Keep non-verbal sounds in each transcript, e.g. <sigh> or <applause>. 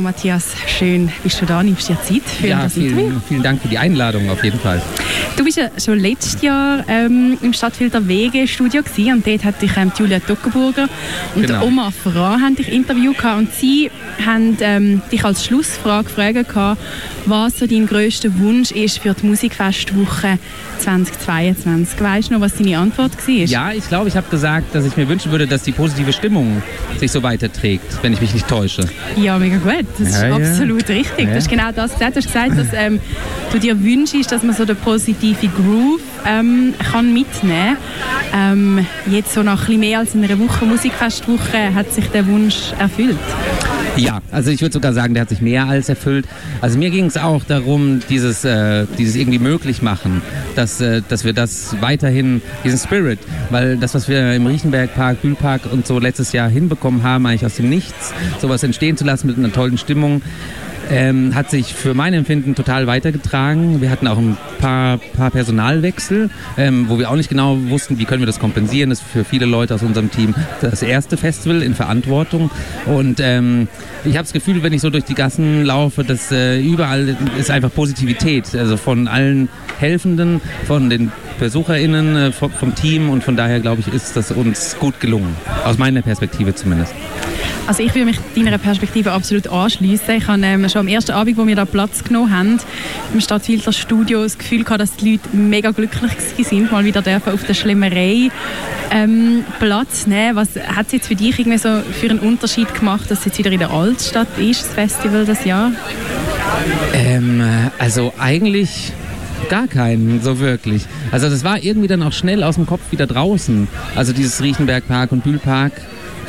Matthias, schön bist du da, nimmst dir Zeit für ja, das vielen, Interview. vielen Dank für die Einladung auf jeden Fall. Du bist ja schon letztes Jahr ähm, im Stadtfilter Wege Studio gewesen, und dort hat dich ähm, Julia Tockenburger und Genau. Oma Fra haben dich interviewt gehabt, und sie haben ähm, dich als Schlussfrage gefragt, was so dein grösster Wunsch ist für die Musikfestwoche 2022. Weißt du noch, was deine Antwort war? Ja, ich glaube, ich habe gesagt, dass ich mir wünschen würde, dass die positive Stimmung sich so weiterträgt, wenn ich mich nicht täusche. Ja, mega gut. Das ist Ja, ja. absolut richtig. Ja. Du hast genau das gesagt. Du hast gesagt, dass ähm, du dir wünschst, dass man so den positiven Groove ähm, kann mitnehmen kann. Ähm, jetzt so nach ein bisschen mehr als einer Woche Musikfestwoche hat sich der Wunsch erfüllt. Ja, also ich würde sogar sagen, der hat sich mehr als erfüllt. Also mir ging es auch darum, dieses, äh, dieses irgendwie möglich machen, dass, äh, dass wir das weiterhin, diesen Spirit, weil das, was wir im Riechenbergpark, Bühlpark und so letztes Jahr hinbekommen haben, eigentlich aus dem Nichts, sowas entstehen zu lassen mit einer tollen Stimmung, ähm, hat sich für mein Empfinden total weitergetragen. Wir hatten auch ein paar, paar Personalwechsel, ähm, wo wir auch nicht genau wussten, wie können wir das kompensieren. Das ist für viele Leute aus unserem Team das erste Festival in Verantwortung. Und ähm, ich habe das Gefühl, wenn ich so durch die Gassen laufe, dass äh, überall ist einfach Positivität. Also von allen Helfenden, von den BesucherInnen, äh, vom, vom Team. Und von daher, glaube ich, ist das uns gut gelungen. Aus meiner Perspektive zumindest. Also ich würde mich deiner Perspektive absolut anschließen. Ich habe ähm, schon am ersten Abend, wo wir da Platz genommen haben, im Stadtfilter Studio das Gefühl gehabt, dass die Leute mega glücklich sind, mal wieder dürfen auf der Schlemmerei ähm, Platz nehmen. Was hat es jetzt für dich irgendwie so für einen Unterschied gemacht, dass es jetzt wieder in der Altstadt ist, das Festival das Jahr? Ähm, also eigentlich gar keinen, so wirklich. Also das war irgendwie dann auch schnell aus dem Kopf wieder draußen. Also dieses Riechenbergpark und Bühlpark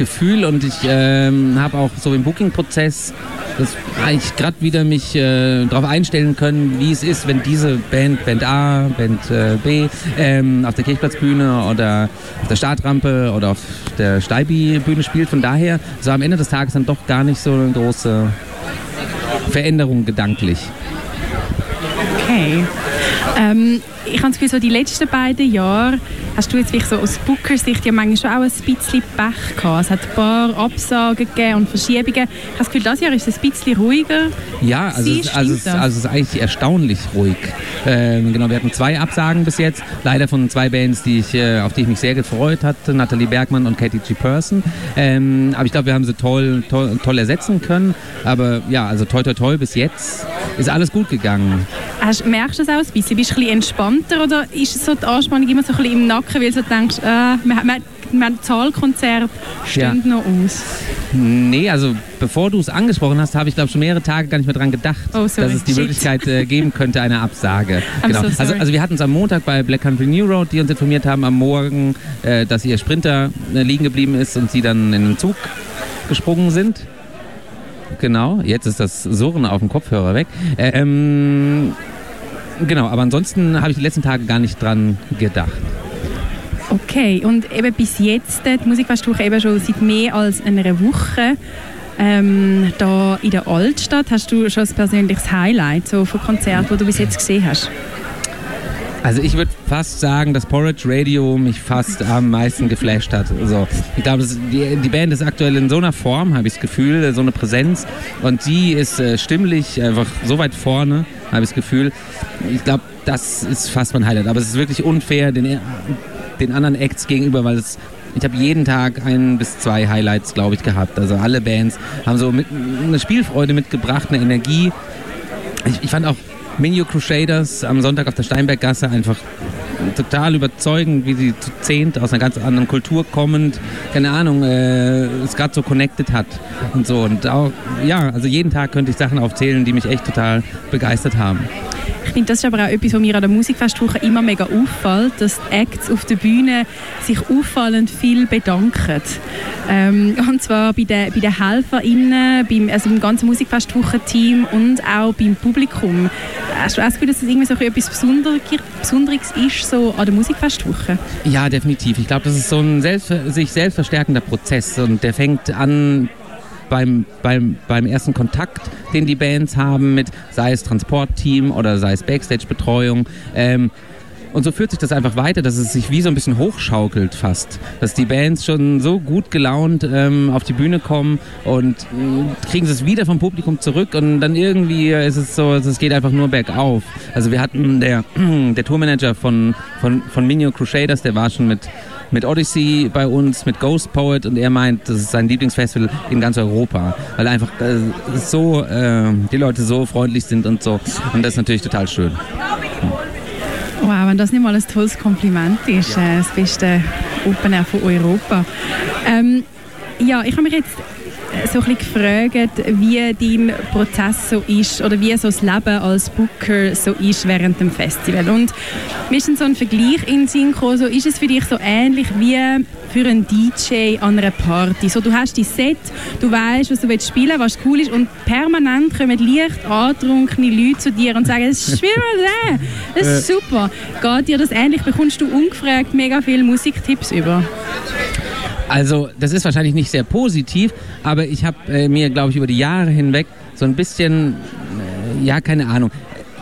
Gefühl und ich ähm, habe auch so im Booking-Prozess das gerade wieder mich äh, darauf einstellen können, wie es ist, wenn diese Band, Band A, Band äh, B, ähm, auf der Kirchplatzbühne oder auf der Startrampe oder auf der Steibi-Bühne spielt. Von daher so am Ende des Tages dann doch gar nicht so eine große Veränderung gedanklich. Okay. Ähm, ich habe das Gefühl, so die letzten beiden Jahre hast du jetzt wirklich so aus Booker-Sicht ja manchmal schon auch ein bisschen Pech gehabt. Es hat ein paar Absagen gegeben und Verschiebungen. Ich habe das Gefühl, dieses Jahr ist es ein bisschen ruhiger. Ja, also, es, also, es, das? also es ist eigentlich erstaunlich ruhig. Ähm, genau, wir hatten zwei Absagen bis jetzt, leider von zwei Bands, die ich, äh, auf die ich mich sehr gefreut hatte, Nathalie Bergmann und Katie G. Person. Ähm, aber ich glaube, wir haben sie toll, toll, toll ersetzen können. Aber ja, also toi toi toi, bis jetzt ist alles gut gegangen. Hast, merkst du das auch ein bisschen? Bist du ein bisschen entspannter oder ist so die Anspannung immer so ein bisschen im Nacken, weil du denkst, äh, wir, wir, wir Zahlkonzert stehen noch aus? Nee, also bevor du es angesprochen hast, habe ich glaube schon mehrere Tage gar nicht mehr dran gedacht, Oh, dass es die Shit. Möglichkeit äh, geben könnte, eine Absage. Genau. so also, also wir hatten es am Montag bei Black Country New Road, die uns informiert haben am Morgen, äh, dass ihr Sprinter äh, liegen geblieben ist und sie dann in den Zug gesprungen sind. Genau, jetzt ist das Surren auf dem Kopfhörer weg. Äh, ähm, genau, aber ansonsten habe ich die letzten Tage gar nicht dran gedacht. Okay, und eben bis jetzt, die Musikfestwoche eben schon seit mehr als einer Woche ähm, da in der Altstadt. Hast du schon ein persönliches Highlight so von Konzerten, das du bis jetzt gesehen hast? Also ich würde fast sagen, dass Porridge Radio mich fast am meisten geflasht hat. Also ich glaube, die, die Band ist aktuell in so einer Form, habe ich das Gefühl, so eine Präsenz. Und sie ist äh, stimmlich einfach so weit vorne, habe ich das Gefühl. Ich glaube, das ist fast mein Highlight. Aber es ist wirklich unfair den, den anderen Acts gegenüber, weil es ich habe jeden Tag ein bis zwei Highlights, glaube ich, gehabt. Also alle Bands haben so mit, eine Spielfreude mitgebracht, eine Energie. Ich, ich fand auch Minio Crusaders am Sonntag auf der Steinberggasse einfach total überzeugend, wie sie zu zehnt aus einer ganz anderen Kultur kommend, keine Ahnung, äh, es gerade so connected hat und so. Und auch, ja, also jeden Tag könnte ich Sachen aufzählen, die mich echt total begeistert haben. Ich finde, das ist aber auch etwas, was mir an der Musikfestwoche immer mega auffällt, dass die Acts auf der Bühne sich auffallend viel bedanken. Ähm, und zwar bei den, bei den HelferInnen, beim, also beim ganzen Musikfestwochen-Team und auch beim Publikum. Hast du auch das Gefühl, dass das irgendwie so etwas Besonderes, Besonderes ist so an der Musikfestwoche? Ja, definitiv. Ich glaube, das ist so ein selbst, sich selbst verstärkender Prozess und der fängt an beim, beim, beim ersten Kontakt, den die Bands haben mit, sei es Transportteam oder sei es Backstage-Betreuung. Ähm, und so führt sich das einfach weiter, dass es sich wie so ein bisschen hochschaukelt fast. Dass die Bands schon so gut gelaunt ähm, auf die Bühne kommen und äh, kriegen es wieder vom Publikum zurück und dann irgendwie ist es so, es geht einfach nur bergauf. Also wir hatten der, <clears throat> der Tourmanager von, von, von Minio Crusaders, der war schon mit mit Odyssey bei uns, mit Ghost Poet und er meint, das ist sein Lieblingsfestival in ganz Europa, weil einfach äh, so äh, die Leute so freundlich sind und so und das ist natürlich total schön. Wow, wenn das nicht mal ein tolles Kompliment ist, äh, das beste Open Air von Europa. Ähm, ja, ich habe mich jetzt so ein bisschen gefragt, wie dein Prozess so ist oder wie so das Leben als Booker so ist während dem Festival. Und mir ist so ein Vergleich in den Sinn gekommen, so ist es für dich so ähnlich wie für einen DJ an einer Party. So, du hast dein Set, du weißt, was du willst spielen was cool ist und permanent kommen leicht antrunkene Leute zu dir und sagen, das ist wie das <laughs> ist super. Geht dir das ähnlich? Bekommst du ungefragt mega viele Musiktipps über? Also das ist wahrscheinlich nicht sehr positiv, aber ich habe äh, mir, glaube ich, über die Jahre hinweg so ein bisschen, äh, ja, keine Ahnung.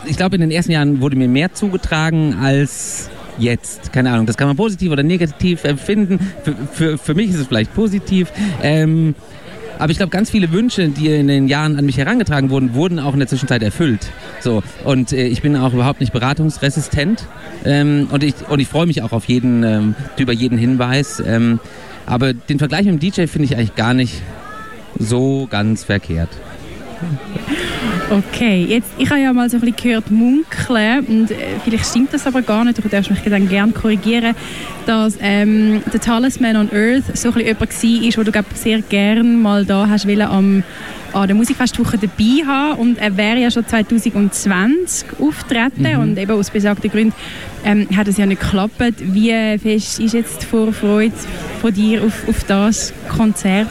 Ich glaube, in den ersten Jahren wurde mir mehr zugetragen als jetzt. Keine Ahnung, das kann man positiv oder negativ empfinden. Für, für, für mich ist es vielleicht positiv. Ähm, aber ich glaube, ganz viele Wünsche, die in den Jahren an mich herangetragen wurden, wurden auch in der Zwischenzeit erfüllt. So und äh, ich bin auch überhaupt nicht beratungsresistent ähm, und ich und ich freue mich auch auf jeden ähm, über jeden Hinweis. Ähm, aber den Vergleich mit dem DJ finde ich eigentlich gar nicht so ganz verkehrt. Okay, jetzt, ich habe ja mal so ein bisschen gehört munkeln und äh, vielleicht stimmt das aber gar nicht, du darfst mich dann gerne korrigieren, dass ähm, der Talisman on Earth so ein bisschen jemand war, wo du glaub, sehr gerne mal da hast wollen, am an der Musikfestwoche dabei haben und er wäre ja schon 2020 auftreten mhm. und eben aus besagten Gründen ähm, hat es ja nicht geklappt. Wie fest ist jetzt die Vorfreude von dir auf, auf das Konzert?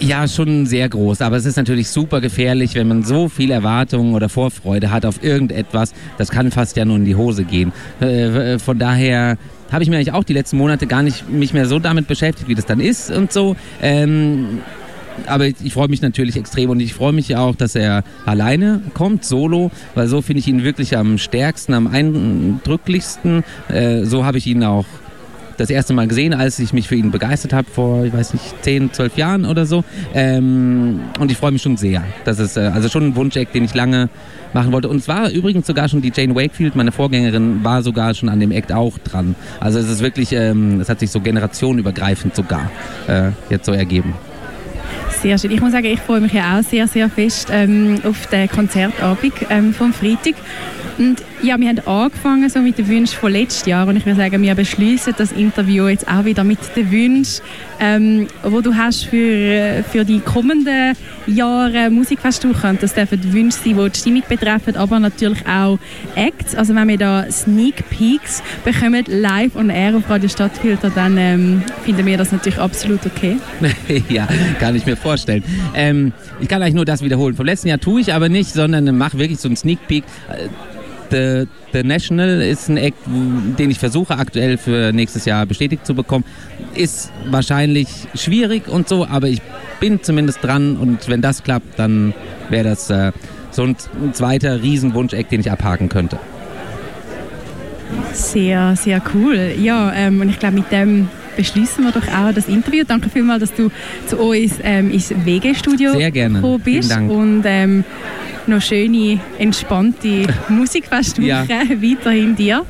Ja, schon sehr groß, aber es ist natürlich super gefährlich, wenn man so viel Erwartungen oder Vorfreude hat auf irgendetwas. Das kann fast ja nur in die Hose gehen. Äh, von daher habe ich mir eigentlich auch die letzten Monate gar nicht mich mehr so damit beschäftigt, wie das dann ist und so. Ähm, aber ich freue mich natürlich extrem und ich freue mich auch, dass er alleine kommt, solo, weil so finde ich ihn wirklich am stärksten, am eindrücklichsten. Äh, so habe ich ihn auch das erste Mal gesehen, als ich mich für ihn begeistert habe, vor, ich weiß nicht, 10, 12 Jahren oder so. Ähm, und ich freue mich schon sehr. Das ist äh, also schon ein Wunscheck, den ich lange machen wollte. Und es war übrigens sogar schon die Jane Wakefield, meine Vorgängerin, war sogar schon an dem Act auch dran. Also es ist wirklich, ähm, es hat sich so generationenübergreifend sogar äh, jetzt so ergeben. Sehr schön. Ich muss sagen, ich freue mich ja auch sehr, sehr fest ähm, auf den Konzertabend ähm, vom Freitag. Und ja, wir haben angefangen so mit den Wünschen von letztes Jahr und ich würde sagen, wir beschließen das Interview jetzt auch wieder mit den Wünschen, ähm, du hast für, für die kommenden Jahre Musikfestwoche. Das dürfen Wünsche sein, die die Stimmung betreffen, aber natürlich auch Acts. Also wenn wir da Sneak Peeks bekommen, live on air auf Radio Stadtfilter, dann ähm, finden wir das natürlich absolut okay. <laughs> ja, kann ich mir vorstellen. Ähm, ich kann eigentlich nur das wiederholen. Vom letzten Jahr tue ich aber nicht, sondern mache wirklich so einen Sneak Peek. The, The National ist ein Act, den ich versuche aktuell für nächstes Jahr bestätigt zu bekommen. Ist wahrscheinlich schwierig und so, aber ich bin zumindest dran und wenn das klappt, dann wäre das äh, so ein, ein zweiter Riesenwunsch-Act, den ich abhaken könnte. Sehr, sehr cool. Ja, ähm, und ich glaube, mit dem beschließen wir doch auch das Interview. Danke vielmals, dass du zu uns ähm, ins WG-Studio gekommen bist. Und ähm, noch schöne, entspannte <laughs> Musikfestwoche ja. weiterhin dir.